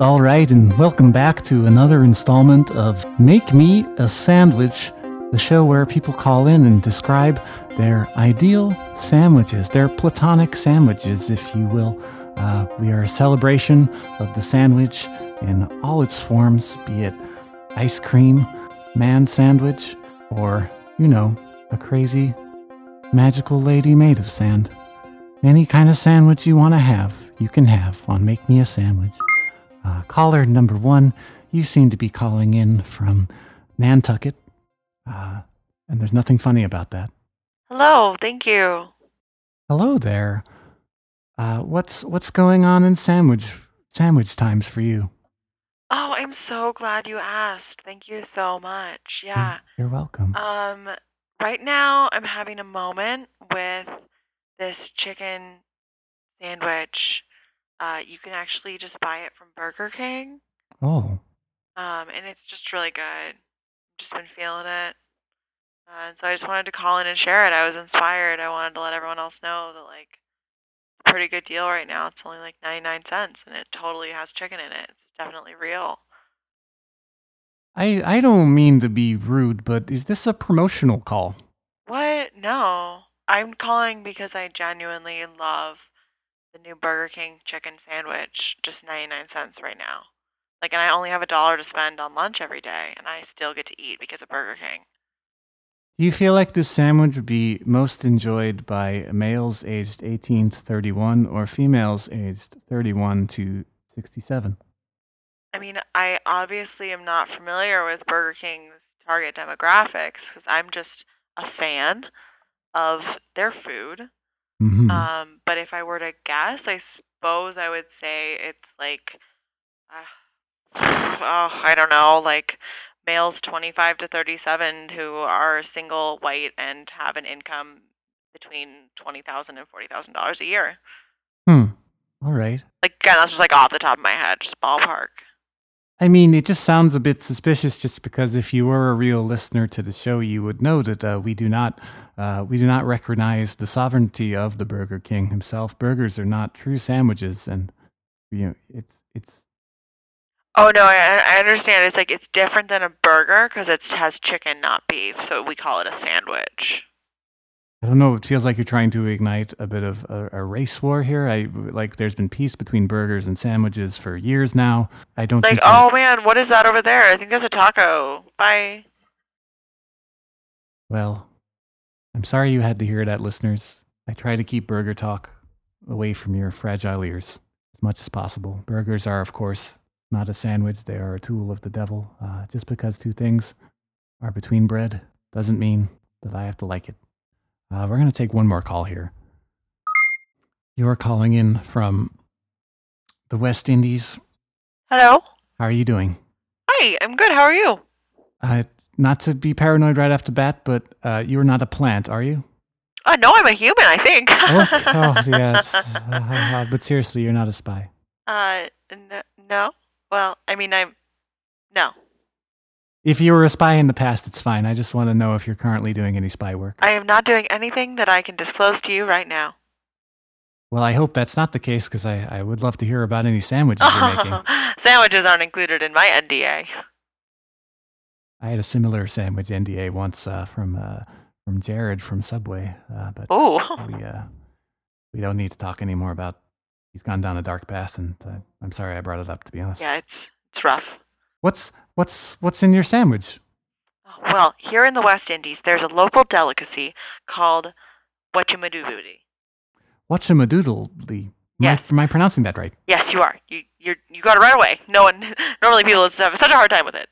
All right, and welcome back to another installment of Make Me a Sandwich, the show where people call in and describe their ideal sandwiches, their platonic sandwiches, if you will. Uh, we are a celebration of the sandwich in all its forms, be it ice cream, man sandwich, or, you know, a crazy, magical lady made of sand. Any kind of sandwich you want to have, you can have on Make Me a Sandwich. Uh, caller number one, you seem to be calling in from Nantucket, uh, and there's nothing funny about that. Hello, thank you. Hello there. Uh, what's what's going on in sandwich sandwich times for you? Oh, I'm so glad you asked. Thank you so much. Yeah. You're welcome. Um, right now I'm having a moment with this chicken sandwich. Uh, you can actually just buy it from Burger King. oh, Um, and it's just really good. Just been feeling it. Uh, and so I just wanted to call in and share it. I was inspired. I wanted to let everyone else know that like a pretty good deal right now. It's only like 99 cents and it totally has chicken in it. It's definitely real. I I don't mean to be rude, but is this a promotional call? What? No. I'm calling because I genuinely love the new Burger King chicken sandwich. Just 99 cents right now. Like, and I only have a dollar to spend on lunch every day, and I still get to eat because of Burger King. Do you feel like this sandwich would be most enjoyed by males aged 18 to 31 or females aged 31 to 67? I mean, I obviously am not familiar with Burger King's target demographics because I'm just a fan of their food. Mhm. Um, but if I were to guess, I suppose I would say it's like, uh, oh, I don't know, like males 25 to 37 who are single, white, and have an income between $20,000 and $40,000 a year. Hmm. All right. Like, again, that's just like off the top of my head, just ballpark. I mean, it just sounds a bit suspicious. Just because if you were a real listener to the show, you would know that uh, we do not, uh, we do not recognize the sovereignty of the Burger King himself. Burgers are not true sandwiches, and you know, it's it's. Oh no, I, I understand. It's like it's different than a burger because it has chicken, not beef. So we call it a sandwich. I don't know. It feels like you're trying to ignite a bit of a, a race war here. I like. There's been peace between burgers and sandwiches for years now. I don't Like, oh man, what is that over there? I think that's a taco. Bye. Well, I'm sorry you had to hear that, listeners. I try to keep burger talk away from your fragile ears as much as possible. Burgers are, of course, not a sandwich, they are a tool of the devil. Uh, just because two things are between bread doesn't mean that I have to like it. Uh, we're going to take one more call here. You're calling in from the West Indies. Hello. How are you doing? Hi, I'm good. How are you? Uh, not to be paranoid right off the bat, but uh, you're not a plant, are you? Uh, no, I'm a human. I think. oh, oh, yes. Uh, but seriously, you're not a spy. uh, n- no. Well, I mean, I'm. No, If you were a spy in the past, it's fine. I just want to know if you're currently doing any spy work. I am not doing anything that I can disclose to you right now. Well, I hope that's not the case because I, I would love to hear about any sandwiches you're making. Sandwiches aren't included in my NDA. I had a similar sandwich NDA once uh, from uh, from Jared from Subway, uh, but Oh. we uh, we don't need to talk anymore about. He's gone down a dark path, and uh, I'm sorry I brought it up. To be honest, Yeah, it's it's rough. what's what's what's in your sandwich? Well, here in the West Indies, there's a local delicacy called whatchamadoodly. What's a madoodle? Am, Yes. I, am I pronouncing that right? Yes, you are. You you you got it right away. No one normally people have such a hard time with it.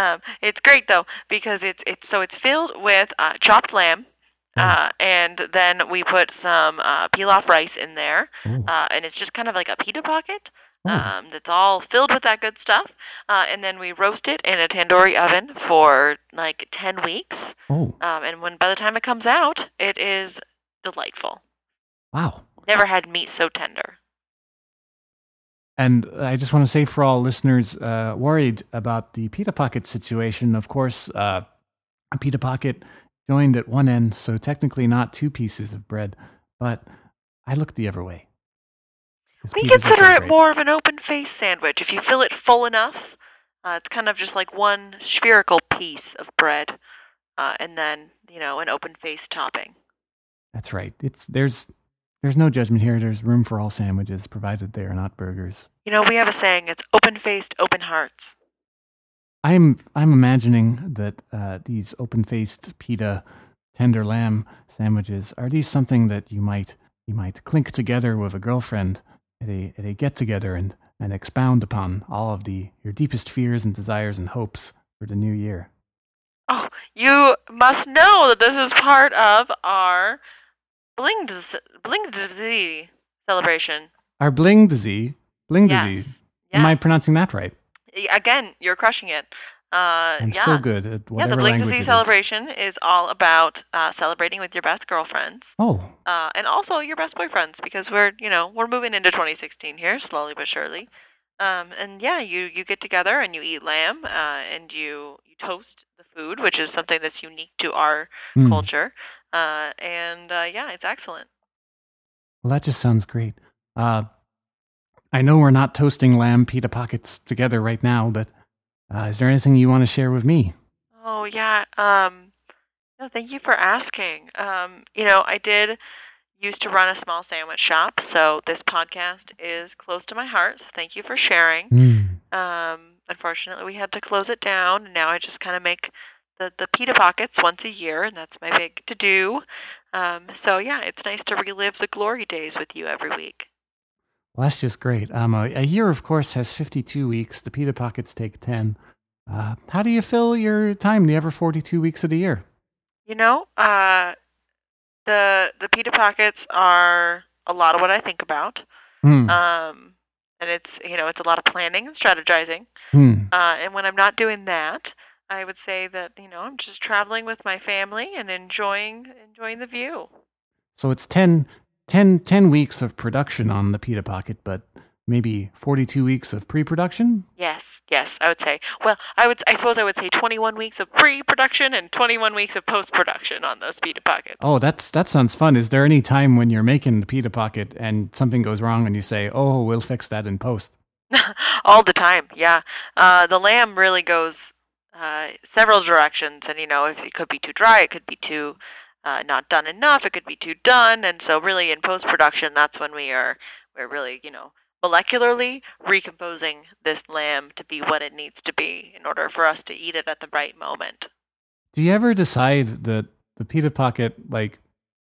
Um, it's great though because it's it's so it's filled with uh, chopped lamb, uh, and then we put some uh, pilaf rice in there, uh, and it's just kind of like a pita pocket. Um, that's all filled with that good stuff, uh, and then we roast it in a tandoori oven for like ten weeks. Um, and when by the time it comes out, it is delightful. wow. Never had meat so tender. And I just want to say for all listeners uh, worried about the pita pocket situation, of course, uh, a pita pocket joined at one end, so technically not two pieces of bread, but I look the other way. We are so consider it more of an open face sandwich. If you fill it full enough, uh, it's kind of just like one spherical piece of bread, uh, and then you know an open face topping. That's right. It's there's there's no judgment here. There's room for all sandwiches, provided they are not burgers. You know, we have a saying: it's open faced, open hearts. I'm I'm imagining that uh, these open-faced pita tender lamb sandwiches are these something that you might you might clink together with a girlfriend at a at a get together and and expound upon all of the your deepest fears and desires and hopes for the new year. Oh, you must know that this is part of our bling bling celebration. Our bling disease, bling Yes. disease. Am I pronouncing that right? Again, you're crushing it. Uh, I'm yeah. so good at yeah, the Bling language Disease celebration is all about uh, celebrating with your best girlfriends. Oh, uh, and also your best boyfriends because we're you know we're moving into 2016 here slowly but surely um, and yeah you you get together and you eat lamb uh, and you you toast the food which is something that's unique to our hmm. culture uh, and uh, yeah it's excellent Well, that just sounds great. Uh, I know we're not toasting lamb pita pockets together right now, but uh, is there anything you want to share with me? oh yeah um, no thank you for asking um, you know i did used to run a small sandwich shop so this podcast is close to my heart so thank you for sharing Hmm. Um, unfortunately, we had to close it down, and now I just kind of make the, the pita pockets once a year, and that's my big to do. Um, so yeah, it's nice to relive the glory days with you every week. Well, that's just great. Um, a, a year, of course, has 52 weeks. The pita pockets take 10. Uh, how do you fill your time the other 42 weeks of the year? You know, uh, the the pita pockets are a lot of what I think about, Hmm. um, and it's you know it's a lot of planning and strategizing. hmm. Uh, and when I'm not doing that, I would say that you know I'm just traveling with my family and enjoying enjoying the view. So it's 10, 10, 10 weeks of production on the pita pocket, but maybe 42 weeks of pre production? Yes, yes, I would say. Well, I would, I suppose, I would say 21 weeks of pre-production and 21 weeks of post-production on those pita pockets. Oh, that's that sounds fun. Is there any time when you're making the pita pocket and something goes wrong and you say, "Oh, we'll fix that in post"? All the time, yeah. Uh, the lamb really goes uh, several directions, and you know, if it could be too dry, it could be too uh, not done enough, it could be too done, and so really in post-production, that's when we are we're really you know molecularly recomposing this lamb to be what it needs to be in order for us to eat it at the right moment. Do you ever decide that the pita pocket, like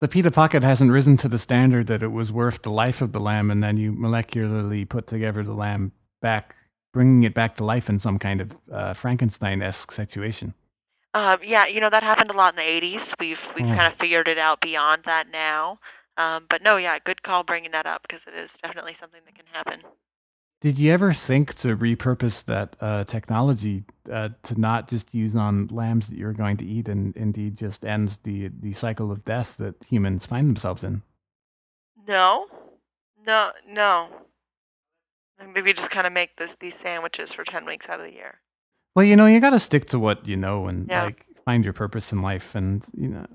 the pita pocket, hasn't risen to the standard that it was worth the life of the lamb, and then you molecularly put together the lamb back, bringing it back to life in some kind of uh, Frankenstein-esque situation? Um, yeah, you know that happened a lot in the '80s. We've we've Mm. kind of figured it out beyond that now. Um, but no, yeah, good call bringing that up because it is definitely something that can happen. Did you ever think to repurpose that uh, technology uh, to not just use on lambs that you're going to eat, and indeed just ends the the cycle of death that humans find themselves in? No, no, no. Maybe just kind of make this these sandwiches for ten weeks out of the year. Well, you know, you got to stick to what you know and Yeah. like find your purpose in life, and you know,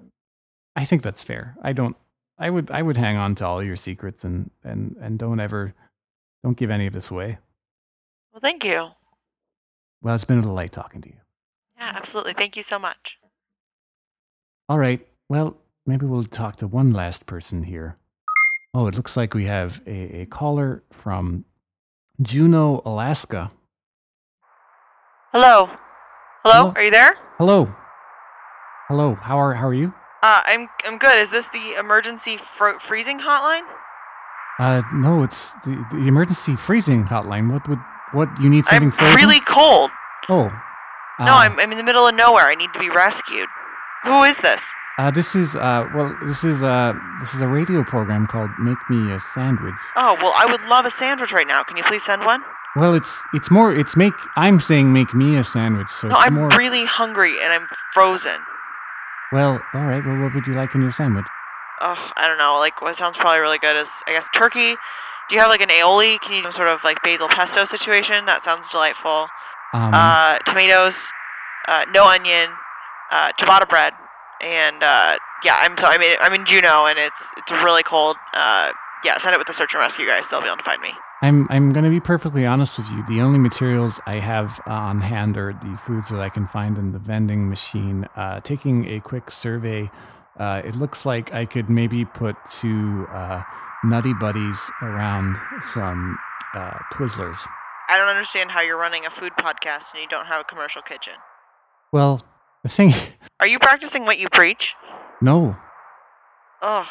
I think that's fair. I don't. I would. I would hang on to all your secrets and and and don't ever, don't give any of this away. Well, thank you. Well, it's been a delight talking to you. Yeah, absolutely. Thank you so much. All right. Well, maybe we'll talk to one last person here. Oh, it looks like we have a, a caller from Juneau, Alaska. Hello. Hello. Hello. Are you there? Hello. Hello. How are how are you? Uh, I'm I'm good. Is this the emergency fro- freezing hotline? Uh, no, it's the, the emergency freezing hotline. What would what you need something I'm frozen? really cold. Oh. No, uh, I'm I'm in the middle of nowhere. I need to be rescued. Who is this? Uh, this is uh well this is uh this is a radio program called Make Me a Sandwich. Oh, well, I would love a sandwich right now. Can you please send one? Well, it's it's more it's make I'm saying make me a sandwich, so No, it's I'm more really hungry and I'm frozen. well. All right. Well, what would you like in your sandwich? Oh, I don't know. Like, what sounds probably really good is, I guess, turkey. Do you have like an aioli? Can you do some sort of like basil pesto situation? That sounds delightful. Um, Uh, tomatoes, uh, no onion, uh, ciabatta bread, and uh, yeah, I'm so I mean I'm in Juneau and it's it's really cold. Uh, yeah, send it with the search and rescue guys. They'll be able to find me. I'm I'm going to be perfectly honest with you. The only materials I have on hand are the foods that I can find in the vending machine. Uh, taking a quick survey, uh, it looks like I could maybe put two uh, Nutty Buddies around some uh, Twizzlers. I don't understand how you're running a food podcast and you don't have a commercial kitchen. Well, the thing, Are you practicing what you preach? no, Ugh.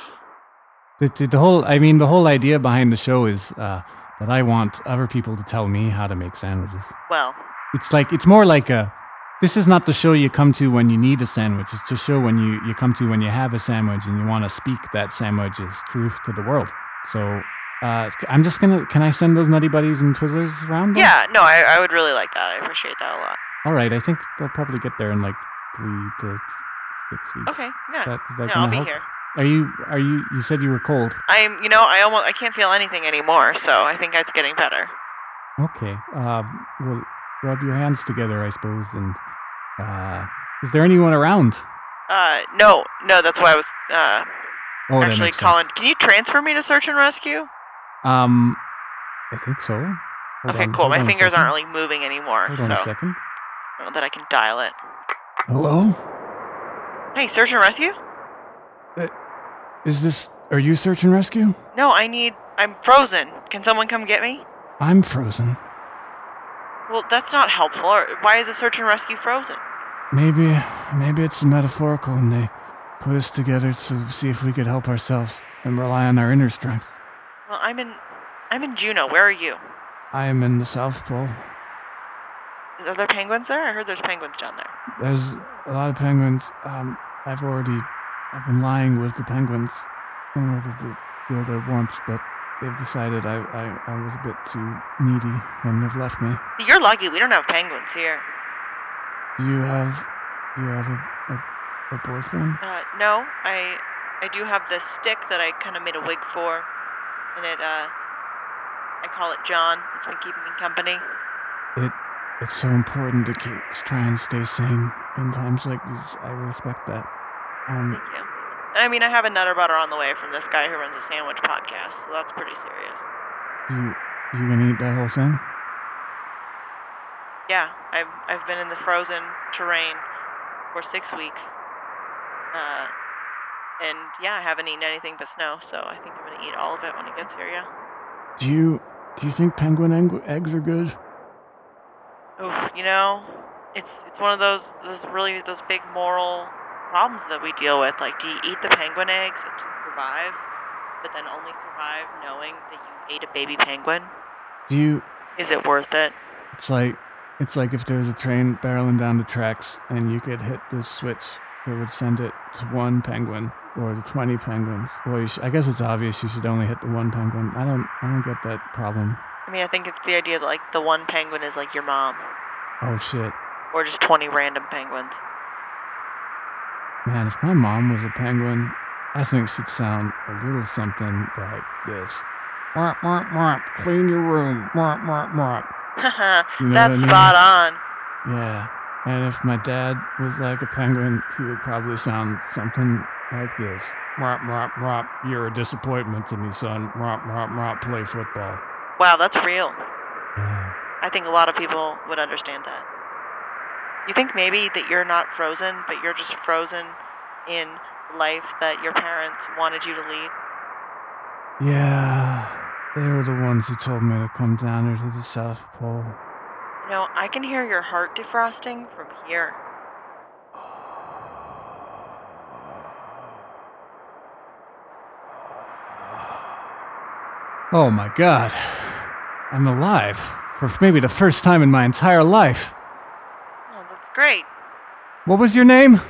the, the, the whole I mean the whole idea behind the show is uh, that I want other people to tell me how to make sandwiches. Well, It's like it's more like a. This is not the show you come to when you need a sandwich. It's the show when you, you come to when you have a sandwich and you want to speak that sandwich's truth to the world. So uh, I'm just gonna. Can I send those Nutty Buddies and Twizzlers around? then? yeah, no, I, I would really like that. I appreciate that a lot. All right. I think they'll probably get there in like three to six weeks. Okay, yeah. That, is that no, I'll be here. Are you? Are you? You said you were cold. I'm, you know, I almost, I can't feel anything anymore, so I think it's getting better. Okay. Um, well, rub your hands together, I suppose. And uh, is there anyone around? Uh, no, no, that's why I was, uh, Oh, actually makes sense. calling. Can you transfer me to search and rescue? Um, I think so. Hold okay, on- cool. My fingers aren't really moving anymore, Hold so on a second. That I can dial it. Hello? Hey, search and rescue? Uh, is this. Are you search and rescue? No, I need. I'm frozen. Can someone come get me? I'm frozen. Well, that's not helpful. Or why is the search and rescue frozen? Maybe. Maybe it's metaphorical and they put us together to see if we could help ourselves and rely on our inner strength. Well, I'm in. I'm in Juneau. Where are you? I am in the South Pole. Are there penguins there? I heard there's penguins down there. There's a lot of penguins. Um, I've already. I've been lying with the penguins in order to feel their warmth, but they've decided I, I, I was a bit too needy and they've left me. You're lucky. We don't have penguins here. Do you have. Do you have a, a, a boyfriend? Uh, no, I I do have this stick that I kind of made a wig for, and it uh, I call it John. It's been keeping me company. It it's so important to keep trying to stay sane in times like these. I respect that. Um, Thank you. And I mean, I have a nutter butter on the way from this guy who runs a sandwich podcast, so that's pretty serious. you you gonna eat that whole thing? Yeah, I've I've been in the frozen terrain for six weeks. Uh, and yeah, I haven't eaten anything but snow, so I think I'm gonna eat all of it when it gets here. Yeah. Do you do you think penguin eng- eggs are good? Ooh, you know, it's it's one of those those really those big moral problems that we deal with. Like, do you eat the penguin eggs to survive, but then only survive knowing that you ate a baby penguin? Do you? Is it worth it? It's like it's like if there was a train barreling down the tracks and you could hit the switch that would send it to one penguin or to twenty penguins. Well, you sh- I guess it's obvious you should only hit the one penguin. I don't I don't get that problem. I mean, I think it's the idea that like the one penguin is like your mom, Oh shit, or just twenty random penguins. man! If my mom was a penguin, I think she'd sound a little something like this. Mwah, mwah, mwah. Clean your room. Mwah, mwah, mwah. You know that's I mean? spot on. Yeah. And if my dad was like a penguin, he would probably sound something like this. Mwah, mwah, mwah. You're a disappointment to me, son. Mwah, mwah, mwah. Play football. Wow, that's real. Mm-hmm. I think a lot of people would understand that. You think maybe that you're not frozen, but you're just frozen in life that your parents wanted you to lead? Yeah. They were the ones who told me to come down here to the South Pole. You know, I can hear your heart defrosting from here. Oh my god. I'm alive. For maybe the first time in my entire life. Oh, that's great. What was your name?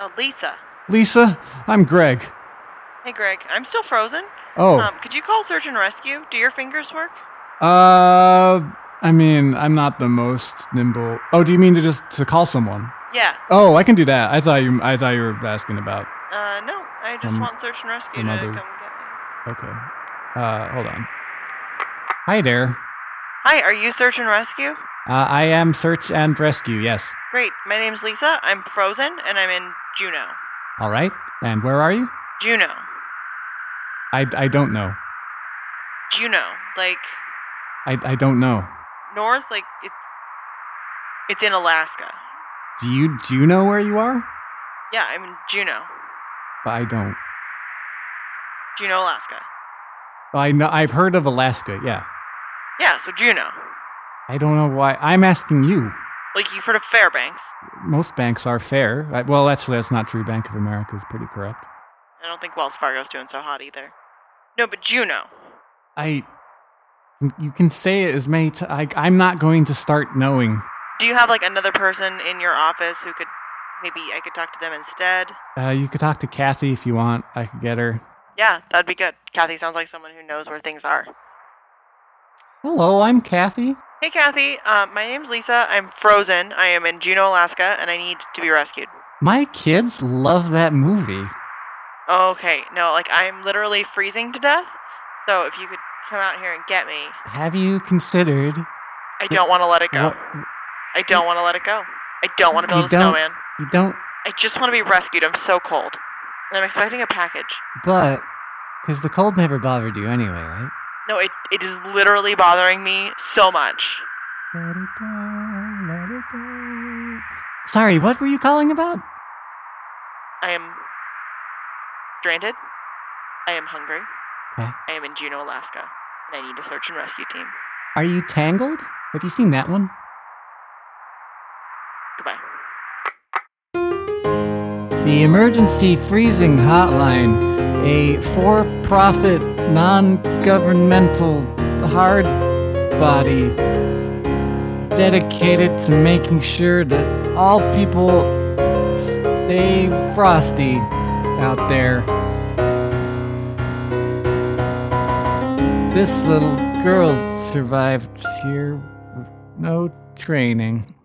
Oh, Lisa. Lisa? I'm Greg. Hey, Greg. I'm still frozen. Oh. Um, could you call search and rescue? Do your fingers work? Uh, I mean, I'm not the most nimble. Oh, do you mean to just to call someone? Yeah. Oh, I can do that. I thought you. I thought you were asking about. Uh, no. I just Um, want search and rescue to come get me. Okay. Uh, hold on. Hi there. Hi, are you search and rescue? Uh, I am search and rescue. Yes. Great. My name's Lisa. I'm frozen, and I'm in Juneau. All right. And where are you? Juneau. I I don't know. Juneau, like I, I don't know. north, like it's it's in Alaska. Do you do you know where you are? Yeah, I'm in Juneau, But I don't. Juneau, Alaska. I know I've heard of Alaska. Yeah. Yeah, so Juneau. I don't know why. I'm asking you. Like you've heard of Fairbanks. Most banks are fair. I, well, actually, that's not true. Bank of America is pretty corrupt. I don't think Wells Fargo's doing so hot either. No, but Juneau. I. You can say it as many. T- I, I'm not going to start knowing. Do you have like another person in your office who could maybe I could talk to them instead? Uh, you could talk to Kathy if you want. I could get her. Yeah, that'd be good. Kathy sounds like someone who knows where things are. Hello, I'm Kathy. Hey, Kathy. Uh, my name's Lisa. I'm frozen. I am in Juneau, Alaska, and I need to be rescued. My kids love that movie. Okay, no, like I'm literally freezing to death. So if you could come out here and get me, Have you considered I don't want to let it go. what I don't want to let it go. I don't want to build You a don't- snowman. you don't? I just want to be rescued. I'm so cold. And I'm expecting a package. But because the cold never bothered you anyway, right? No, it, it is literally bothering me so much. Let it go, let it go. Sorry, what were you calling about? I am stranded. I am hungry. Okay. I am in Juneau, Alaska, and I need a search and rescue team. Are you Tangled? Have you seen that one? Goodbye. The Emergency Freezing Hotline, a for profit, non governmental hard body dedicated to making sure that all people stay frosty out there. This little girl survived here with no training.